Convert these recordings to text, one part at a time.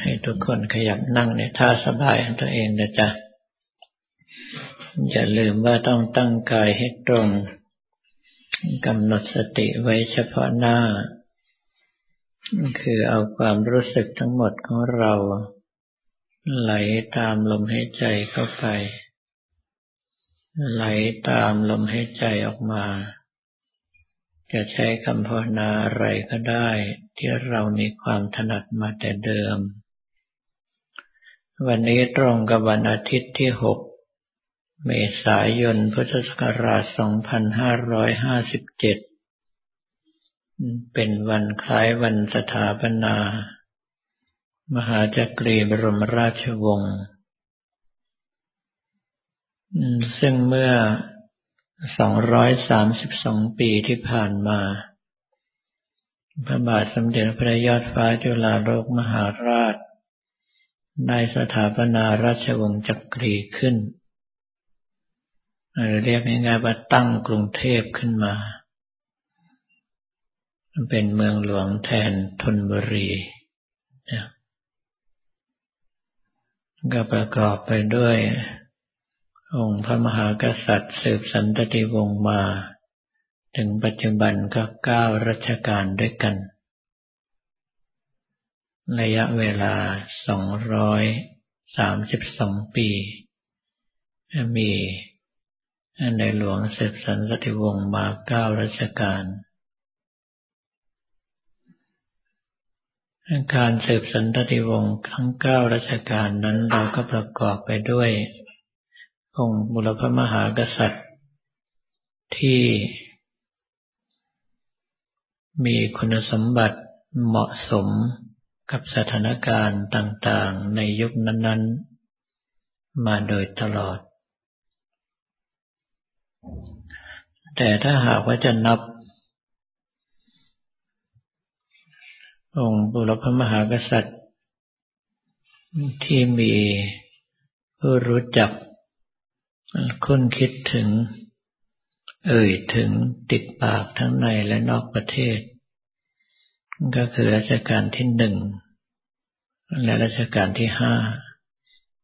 ให้ทุกคนขยับนั่งในท่าสบายของตัวเองนะจ๊ะ อย่าลืมว่าต้องตั้งกายให้ตรงกำหนดสติไว้เฉพาะหน้า คือเอาความรู้สึกทั้งหมดของเรา ไหลตามลมหายใจเข้าไป ไหลตามลมหายใจออกมา จะใช้คำภาวนาอะไรก็ได้ ที่เรามีความถนัดมาแต่เดิม วันนี้ตรงกับวันอาทิตย์ที่ 6 เมษายน พุทธศักราช 2557 เป็นวันคล้ายวันสถาปนา มหาจักรีบรมราชวงศ์ซึ่งเมื่อ สองร้อยสามสิบสองปีที่ผ่านมา พระบาทสมเด็จพระยอดฟ้าจุฬาโลกมหาราช ได้สถาปนาราชวงศ์จักรีขึ้นเรียกง่ายๆว่าตั้งกรุงเทพขึ้นมา เป็นเมืองหลวงแทนธนบุรีก็ประกอบไปด้วย องค์พระมหากษัตริย์สืบสันตติวงศ์มา ถึงปัจจุบันก็เก้ารัชกาลด้วยกัน ระยะเวลาสองร้อยสามสิบสองปี มีในหลวงสืบสันตติวงศ์มาเก้ารัชกาลการสืบสันตติวงศ์ทั้งเก้ารัชกาลนั้นเราก็ประกอบไปด้วย องค์บุรพมหากษัตริย์ ที่มีคุณสมบัติเหมาะสมกับสถานการณ์ต่างๆ ในยุคนั้น ๆ มาโดยตลอด แต่ถ้าหากว่าจะนับ องค์บุรพมหากษัตริย์ ที่มีผู้รู้จัก คุ้นคิดถึง เอ่ยถึงติดปากทั้งในและนอกประเทศ ก็คือรัชกาลที่หนึ่งและรัชกาลที่ห้า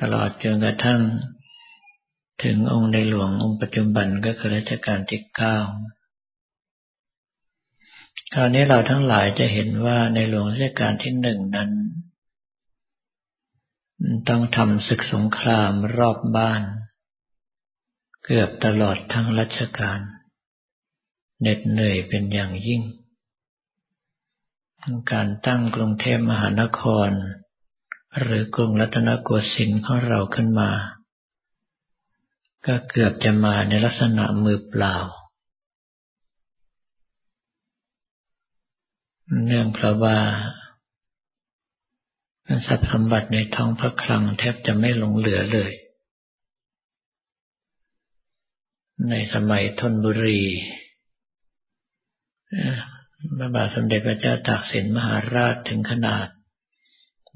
ตลอดจนกระทั่ง ถึงองค์ในหลวงองค์ปัจจุบันก็คือรัชกาลที่เก้าคราวนี้เราทั้งหลายจะเห็นว่าในหลวงรัชกาลที่หนึ่งนั้น ต้องทำศึกสงครามรอบบ้าน เกือบตลอดทั้งรัชกาลเหน็ดเหนื่อยเป็นอย่างยิ่งการตั้งกรุงเทพมหานคร หรือกรุงรัตนโกสินทร์ของเราขึ้นมา ก็เกือบจะมาในลักษณะมือเปล่า เนื่องเพราะว่าทรัพย์สมบัติในท้องพระคลังแทบจะไม่หลงเหลือเลย ในสมัยธนบุรีพระบาทสมเด็จพระเจ้าตากสินมหาราชถึงขนาด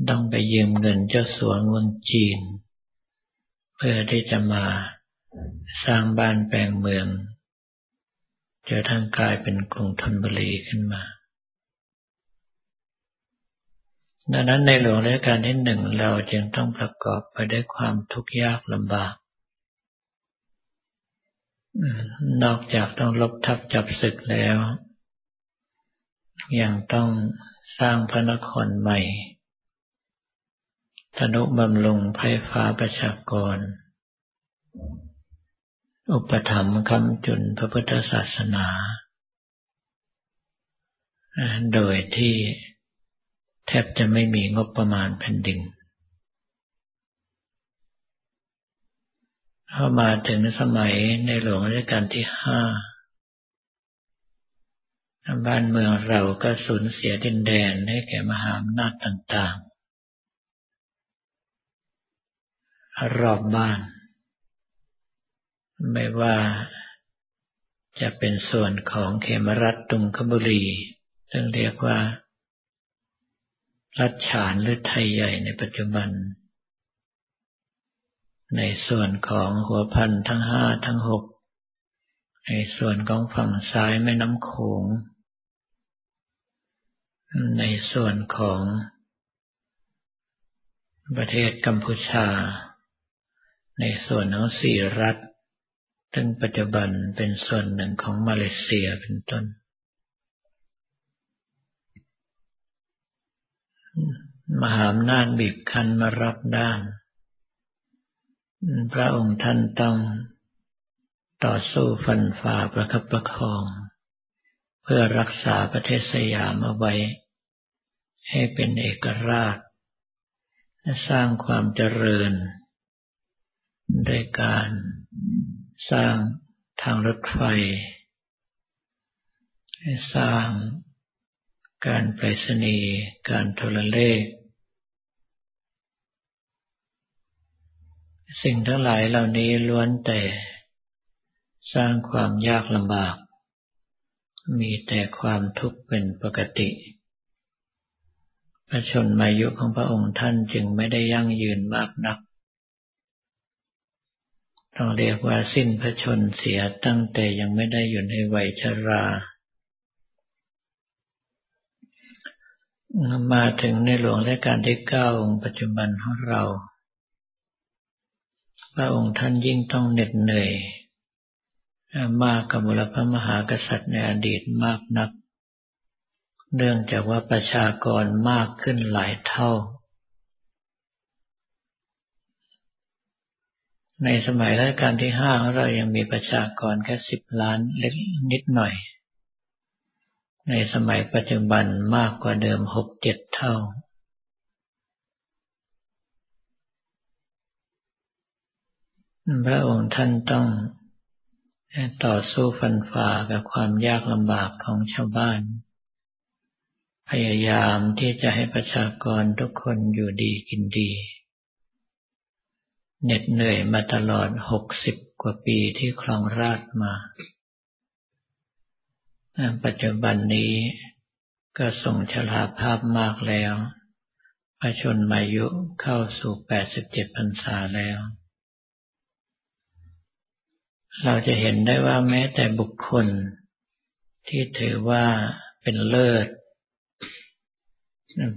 ต้องไปยืมเงินเจ้าสัวเมืองจีน เพื่อที่จะมาสร้างบ้านแปลงเมืองจนทั้งกลายเป็นกรุงธนบุรีขึ้นมาดังนั้นในหลวงรัชกาลที่หนึ่งเราจึงต้องประกอบไปด้วยความทุกข์ยากลำบาก นอกจากต้องลบทับจับศึกแล้ว ยังต้องสร้างพระนครใหม่ธนุบำรุงไพฟ้าประชากร อุปถัมภ์คำจุนพระพุทธศาสนา โดยที่แทบจะไม่มีงบประมาณแผ่นดิน เข้ามาถึงสมัยในหลวงรัชกาลที่ห้าบ้านเมืองเราก็สูญเสียดินแดนให้แก่มหาอำนาจต่างๆ รอบบ้าน ไม่ว่าจะเป็นส่วนของเขมรัฐตุงคบุรี ซึ่งเรียกว่า รัชฉานหรือไทยใหญ่ในปัจจุบัน ในส่วนของหัวพันทั้งห้าทั้งหกในส่วนของฝั่งซ้ายแม่น้ำโขง ในส่วนของประเทศกัมพูชา ในส่วนของสี่รัฐ ซึ่งปัจจุบันเป็นส่วนหนึ่งของมาเลเซียเป็นต้น มหาอำนาจบีบคั้นมารับด้าน พระองค์ท่านต้องต่อสู้ฟันฝ่าประคับประคอง เพื่อรักษาประเทศสยามเอาไว้ ให้เป็นเอกราช และสร้างความเจริญด้วยการสร้างทางรถไฟ สร้างการไปรษณีย์การโทรเลข สิ่งทั้งหลายเหล่านี้ล้วนแต่สร้างความยากลำบาก มีแต่ความทุกข์เป็นปกติ พระชนมายุของพระองค์ท่านจึงไม่ได้ยั่งยืนมากนัก ต้องเรียกว่าสิ้นพระชนเสียตั้งแต่ยังไม่ได้อยู่ในวัยชรา มาถึงในหลวงราชการที่เก้าองค์ปัจจุบันของเรา พระองค์ท่านยิ่งต้องเหน็ดเหนื่อยมากกับบุรพมหากษัตริย์ในอดีตมากนัก เนื่องจากว่าประชากรมากขึ้นหลายเท่า ในสมัยรัชกาลที่ห้าเรายังมีประชากรแค่สิบล้านเล็กนิดหน่อย ในสมัยปัจจุบันมากกว่าเดิมหกเจ็ดเท่า พระองค์ท่านต้องต่อสู้ฟันฝ่ากับความยากลำบากของชาวบ้าน พยายามที่จะให้ประชากรทุกคนอยู่ดีกินดี เหน็ดเหนื่อยมาตลอดหกสิบกว่าปีที่ครองราชมา ปัจจุบันนี้ก็ส่งชราภาพมากแล้ว พระชนมายุเข้าสู่แปดสิบเจ็ดพรรษาแล้ว เราจะเห็นได้ว่าแม้แต่บุคคล ที่ถือว่าเป็นเลิศ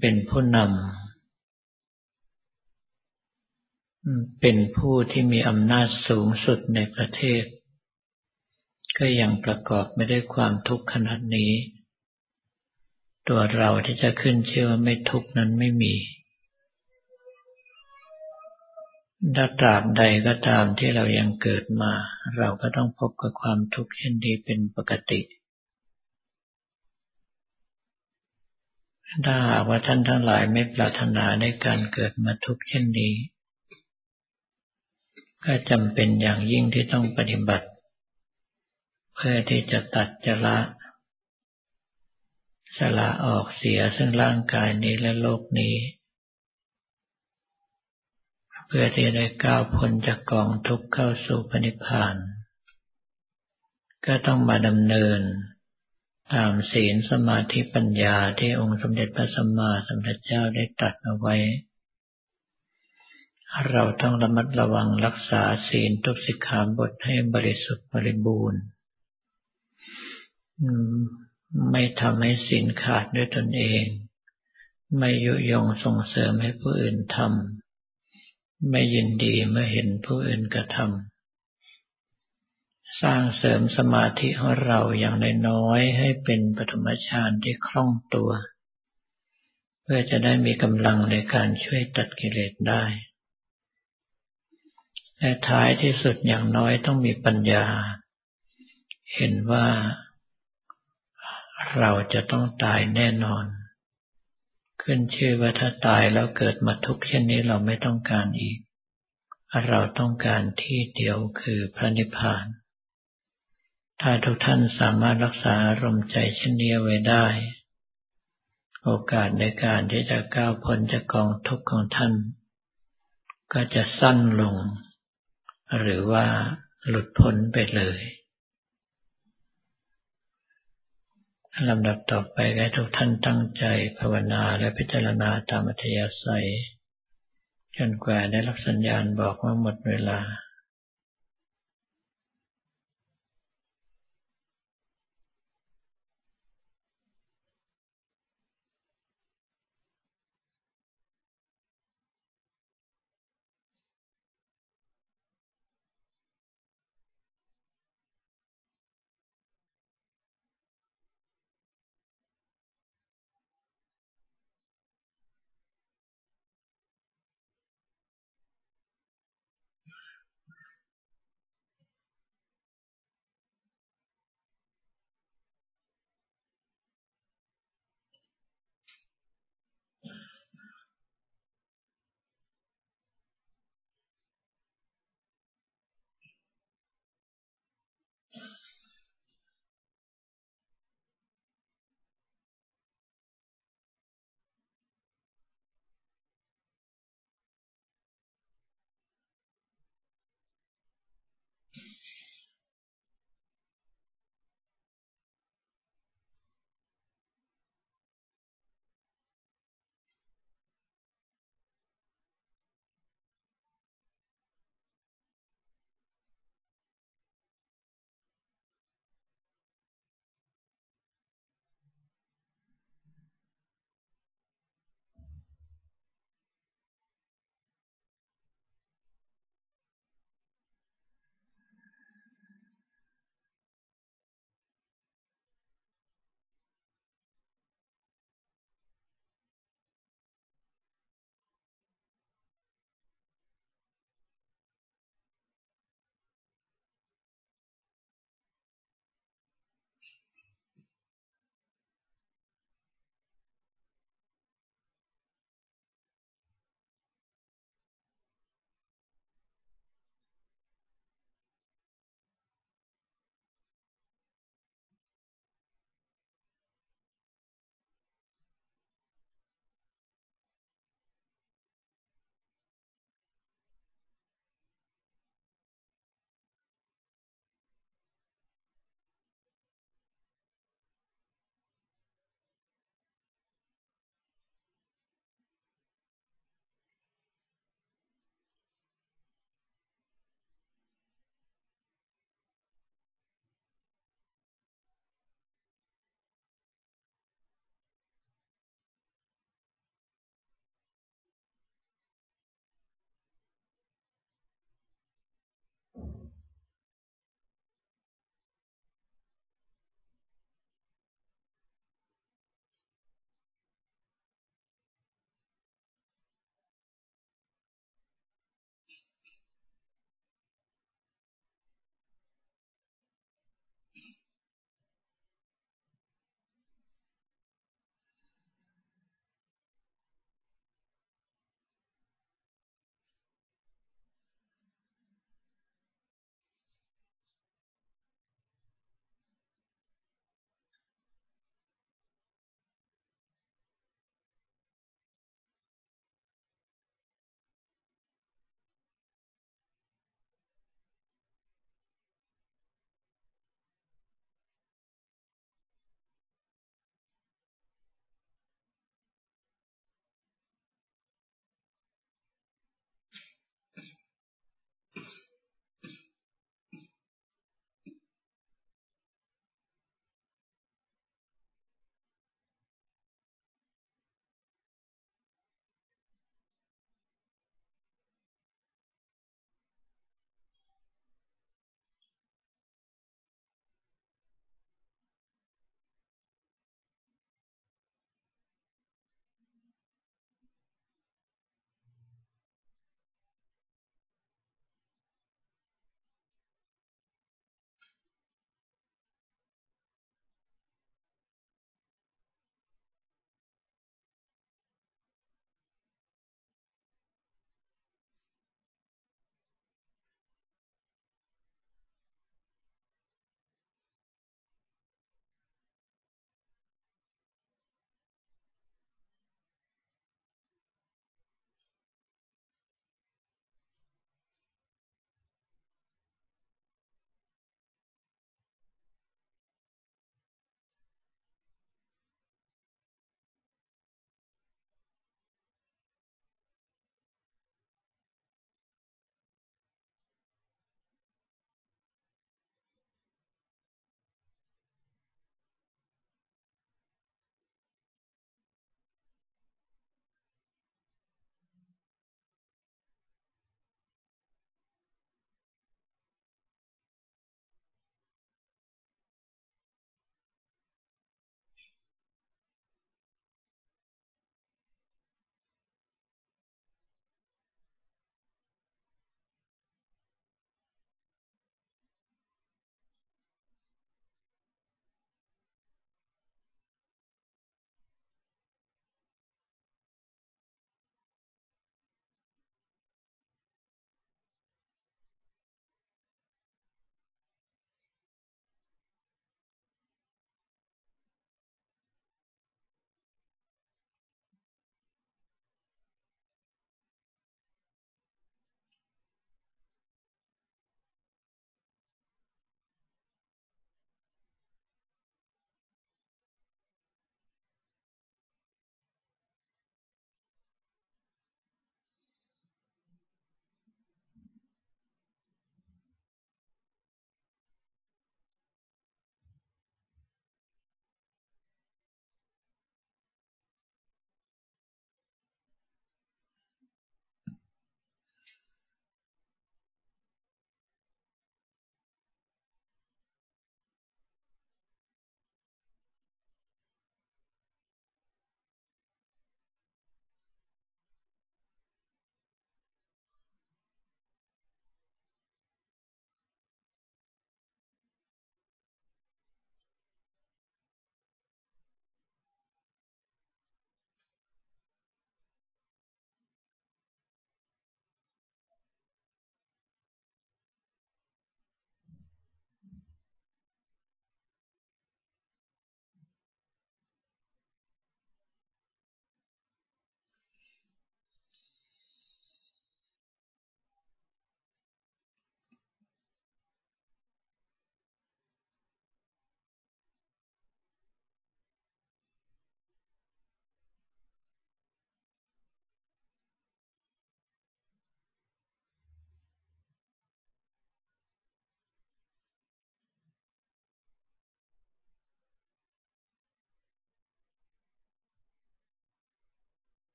เป็นผู้นำ เป็นผู้ที่มีอำนาจสูงสุดในประเทศ ก็ยังประกอบไม่ได้ความทุกข์ขนาดนี้ ตัวเราที่จะขึ้นเชื่อว่าไม่ทุกข์นั้นไม่มี ถ้าตราบใดก็ตามที่เรายังเกิดมา เราก็ต้องพบกับความทุกข์เช่นนี้เป็นปกติ ถ้าหากว่าท่านทั้งหลายไม่ปรารถนาในการเกิดมาทุกข์เช่นนี้ ก็จำเป็นอย่างยิ่งที่ต้องปฏิบัติ เพื่อที่จะตัดจะละ สละออกเสียซึ่งร่างกายนี้และโลกนี้ เพื่อที่ได้ก้าวพ้นจากกองทุกข์เข้าสู่พนิพพาน ก็ต้องมาดำเนิน ตามศีลสมาธิปัญญาที่องค์สมเด็จพระสัมมาสัมพุทธเจ้าได้ตรัสเอาไว้ เราต้องระมัดระวังรักษาศีลทุกสิกขาบทให้บริสุทธิ์บริบูรณ์ไม่ทำให้ศีลขาดด้วยตนเอง ไม่ยุยงส่งเสริมให้ผู้อื่นทำ ไม่ยินดีเมื่อเห็นผู้อื่นกระทำสร้างเสริมสมาธิของเราอย่างน้อยๆให้เป็นปฐมฌานที่คล่องตัว เพื่อจะได้มีกำลังในการช่วยตัดกิเลสได้และท้ายที่สุดอย่างน้อยต้องมีปัญญา เห็นว่าเราจะต้องตายแน่นอน ขึ้นชื่อว่าถ้าตายแล้วเกิดมาทุกข์เช่นนี้เราไม่ต้องการอีก เราต้องการที่เดียวคือพระนิพพาน ถ้าทุกท่านสามารถรักษาอารมณ์ใจเช่นนี้ไว้ได้ โอกาสในการที่จะก้าวพ้นจากกองทุกข์ของท่าน ก็จะสั้นลง หรือว่าหลุดพ้นไปเลย ลำดับต่อไปให้ทุกท่านตั้งใจภาวนาและพิจารณาตามอัธยาศัย จนกว่าได้รับสัญญาณบอกว่าหมดเวลา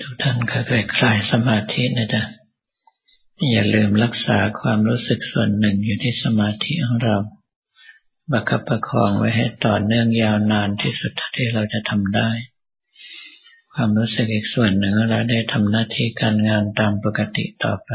ทุกท่านค่อยๆคลายสมาธินะจ๊ะอย่าลืมรักษาความรู้สึกส่วนหนึ่งอยู่ที่สมาธิของเราบัคับประคองไว้ให้ต่อเนื่องยาวนานที่สุดที่เราจะทำได้ ความรู้สึกอีกส่วนหนึ่งเราได้ทำหน้าที่การงานตามปกติต่อไป